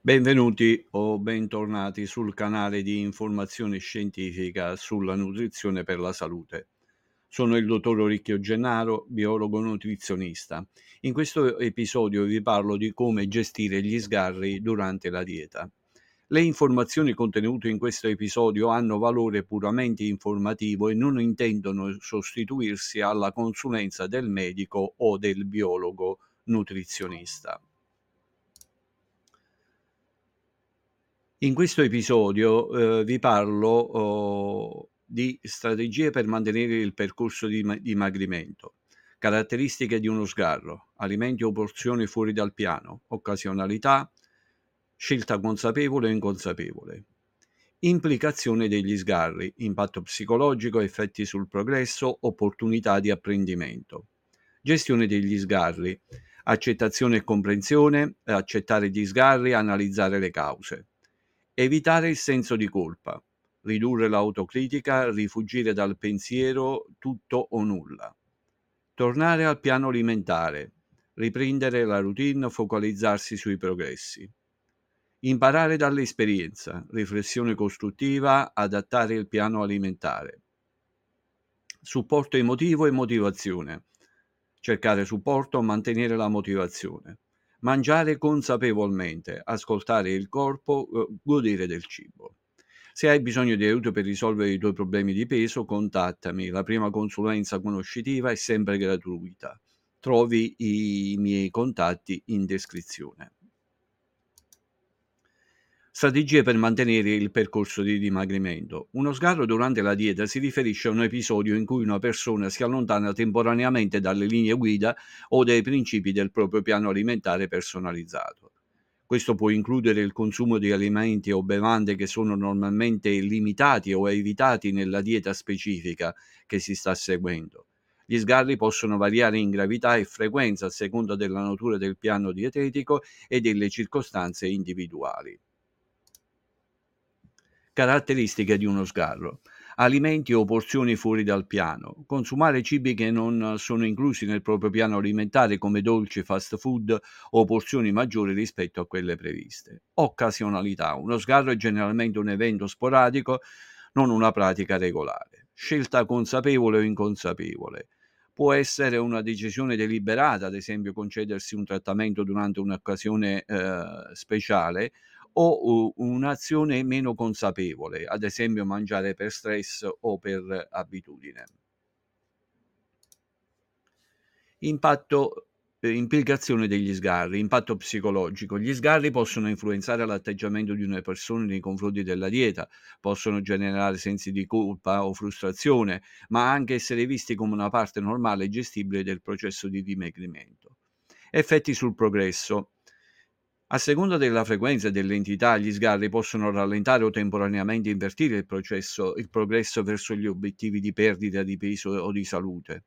Benvenuti o bentornati sul canale di informazione scientifica sulla nutrizione per la salute. Sono il dottor Oricchio Gennaro, biologo nutrizionista. In questo episodio vi parlo di come gestire gli sgarri durante la dieta. Le informazioni contenute in questo episodio hanno valore puramente informativo e non intendono sostituirsi alla consulenza del medico o del biologo nutrizionista. In questo episodio eh, vi parlo oh, di strategie per mantenere il percorso di dimagrimento, caratteristiche di uno sgarro, alimenti o porzioni fuori dal piano, occasionalità, scelta consapevole o inconsapevole. Implicazione degli sgarri, impatto psicologico, effetti sul progresso, opportunità di apprendimento. Gestione degli sgarri, accettazione e comprensione, accettare gli sgarri, analizzare le cause. Evitare il senso di colpa, ridurre l'autocritica, rifugire dal pensiero tutto o nulla. Tornare al piano alimentare, riprendere la routine, focalizzarsi sui progressi. Imparare dall'esperienza, riflessione costruttiva, adattare il piano alimentare. Supporto emotivo e motivazione. Cercare supporto, mantenere la motivazione mangiare consapevolmente, ascoltare il corpo, eh, godere del cibo. Se hai bisogno di aiuto per risolvere i tuoi problemi di peso, contattami. La prima consulenza conoscitiva è sempre gratuita. Trovi i miei contatti in descrizione. Strategie per mantenere il percorso di dimagrimento. Uno sgarro durante la dieta si riferisce a un episodio in cui una persona si allontana temporaneamente dalle linee guida o dai principi del proprio piano alimentare personalizzato. Questo può includere il consumo di alimenti o bevande che sono normalmente limitati o evitati nella dieta specifica che si sta seguendo. Gli sgarri possono variare in gravità e frequenza a seconda della natura del piano dietetico e delle circostanze individuali. Caratteristiche di uno sgarro. Alimenti o porzioni fuori dal piano. Consumare cibi che non sono inclusi nel proprio piano alimentare come dolci, fast food o porzioni maggiori rispetto a quelle previste. Occasionalità. Uno sgarro è generalmente un evento sporadico, non una pratica regolare. Scelta consapevole o inconsapevole può essere una decisione deliberata, ad esempio concedersi un trattamento durante un'occasione eh, speciale, o un'azione meno consapevole, ad esempio mangiare per stress o per abitudine. Impatto eh, implicazione degli sgarri, impatto psicologico. Gli sgarri possono influenzare l'atteggiamento di una persona nei confronti della dieta, possono generare sensi di colpa o frustrazione, ma anche essere visti come una parte normale e gestibile del processo di dimagrimento. Effetti sul progresso. A seconda della frequenza e dell'entità, gli sgarri possono rallentare o temporaneamente invertire il, processo, il progresso verso gli obiettivi di perdita di peso o di salute.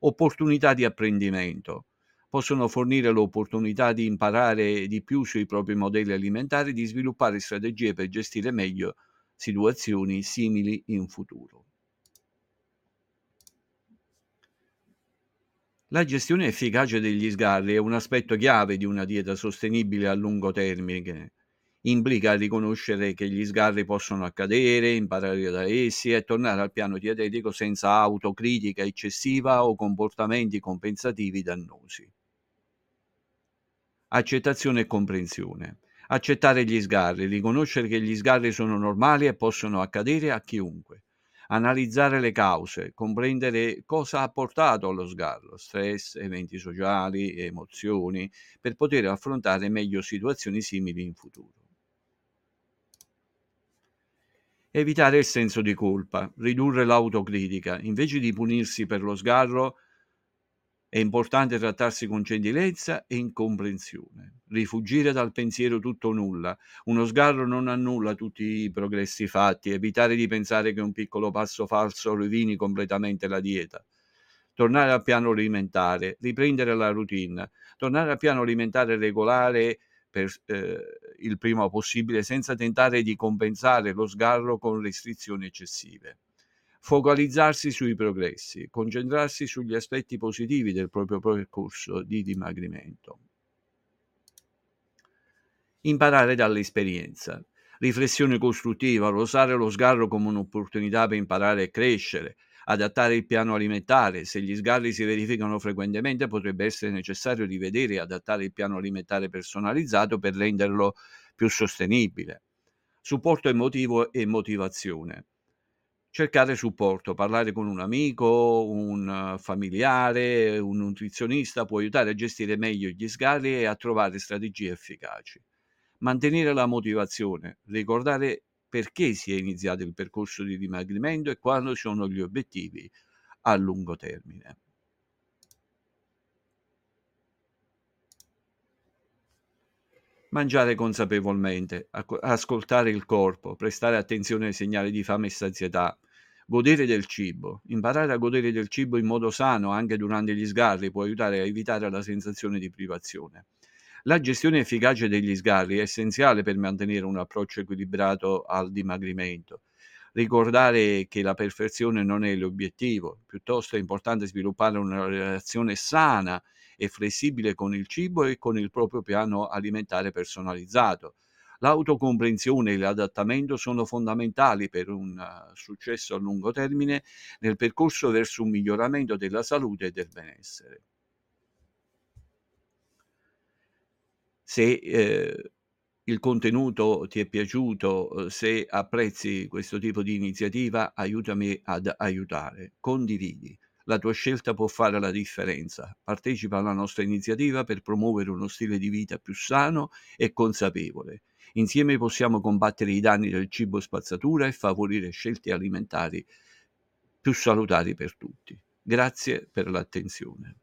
Opportunità di apprendimento. Possono fornire l'opportunità di imparare di più sui propri modelli alimentari e di sviluppare strategie per gestire meglio situazioni simili in futuro. La gestione efficace degli sgarri è un aspetto chiave di una dieta sostenibile a lungo termine. Implica riconoscere che gli sgarri possono accadere, imparare da essi e tornare al piano dietetico senza autocritica eccessiva o comportamenti compensativi dannosi. Accettazione e comprensione. Accettare gli sgarri, riconoscere che gli sgarri sono normali e possono accadere a chiunque analizzare le cause, comprendere cosa ha portato allo sgarro, stress, eventi sociali, emozioni, per poter affrontare meglio situazioni simili in futuro. Evitare il senso di colpa, ridurre l'autocritica, invece di punirsi per lo sgarro, è importante trattarsi con gentilezza e incomprensione, rifugire dal pensiero tutto nulla. Uno sgarro non annulla tutti i progressi fatti, evitare di pensare che un piccolo passo falso rovini completamente la dieta. Tornare al piano alimentare, riprendere la routine, tornare al piano alimentare regolare per eh, il prima possibile senza tentare di compensare lo sgarro con restrizioni eccessive focalizzarsi sui progressi, concentrarsi sugli aspetti positivi del proprio percorso di dimagrimento. Imparare dall'esperienza. Riflessione costruttiva, usare lo sgarro come un'opportunità per imparare e crescere, adattare il piano alimentare. Se gli sgarri si verificano frequentemente, potrebbe essere necessario rivedere e adattare il piano alimentare personalizzato per renderlo più sostenibile. Supporto emotivo e motivazione. Cercare supporto, parlare con un amico, un familiare, un nutrizionista può aiutare a gestire meglio gli sgarri e a trovare strategie efficaci. Mantenere la motivazione, ricordare perché si è iniziato il percorso di dimagrimento e quali sono gli obiettivi a lungo termine. Mangiare consapevolmente, ascoltare il corpo, prestare attenzione ai segnali di fame e sazietà, godere del cibo. Imparare a godere del cibo in modo sano anche durante gli sgarri può aiutare a evitare la sensazione di privazione. La gestione efficace degli sgarri è essenziale per mantenere un approccio equilibrato al dimagrimento. Ricordare che la perfezione non è l'obiettivo, piuttosto è importante sviluppare una relazione sana e flessibile con il cibo e con il proprio piano alimentare personalizzato. L'autocomprensione e l'adattamento sono fondamentali per un uh, successo a lungo termine nel percorso verso un miglioramento della salute e del benessere. Se eh, il contenuto ti è piaciuto, eh, se apprezzi questo tipo di iniziativa, aiutami ad aiutare, condividi. La tua scelta può fare la differenza. Partecipa alla nostra iniziativa per promuovere uno stile di vita più sano e consapevole. Insieme possiamo combattere i danni del cibo spazzatura e favorire scelte alimentari più salutari per tutti. Grazie per l'attenzione.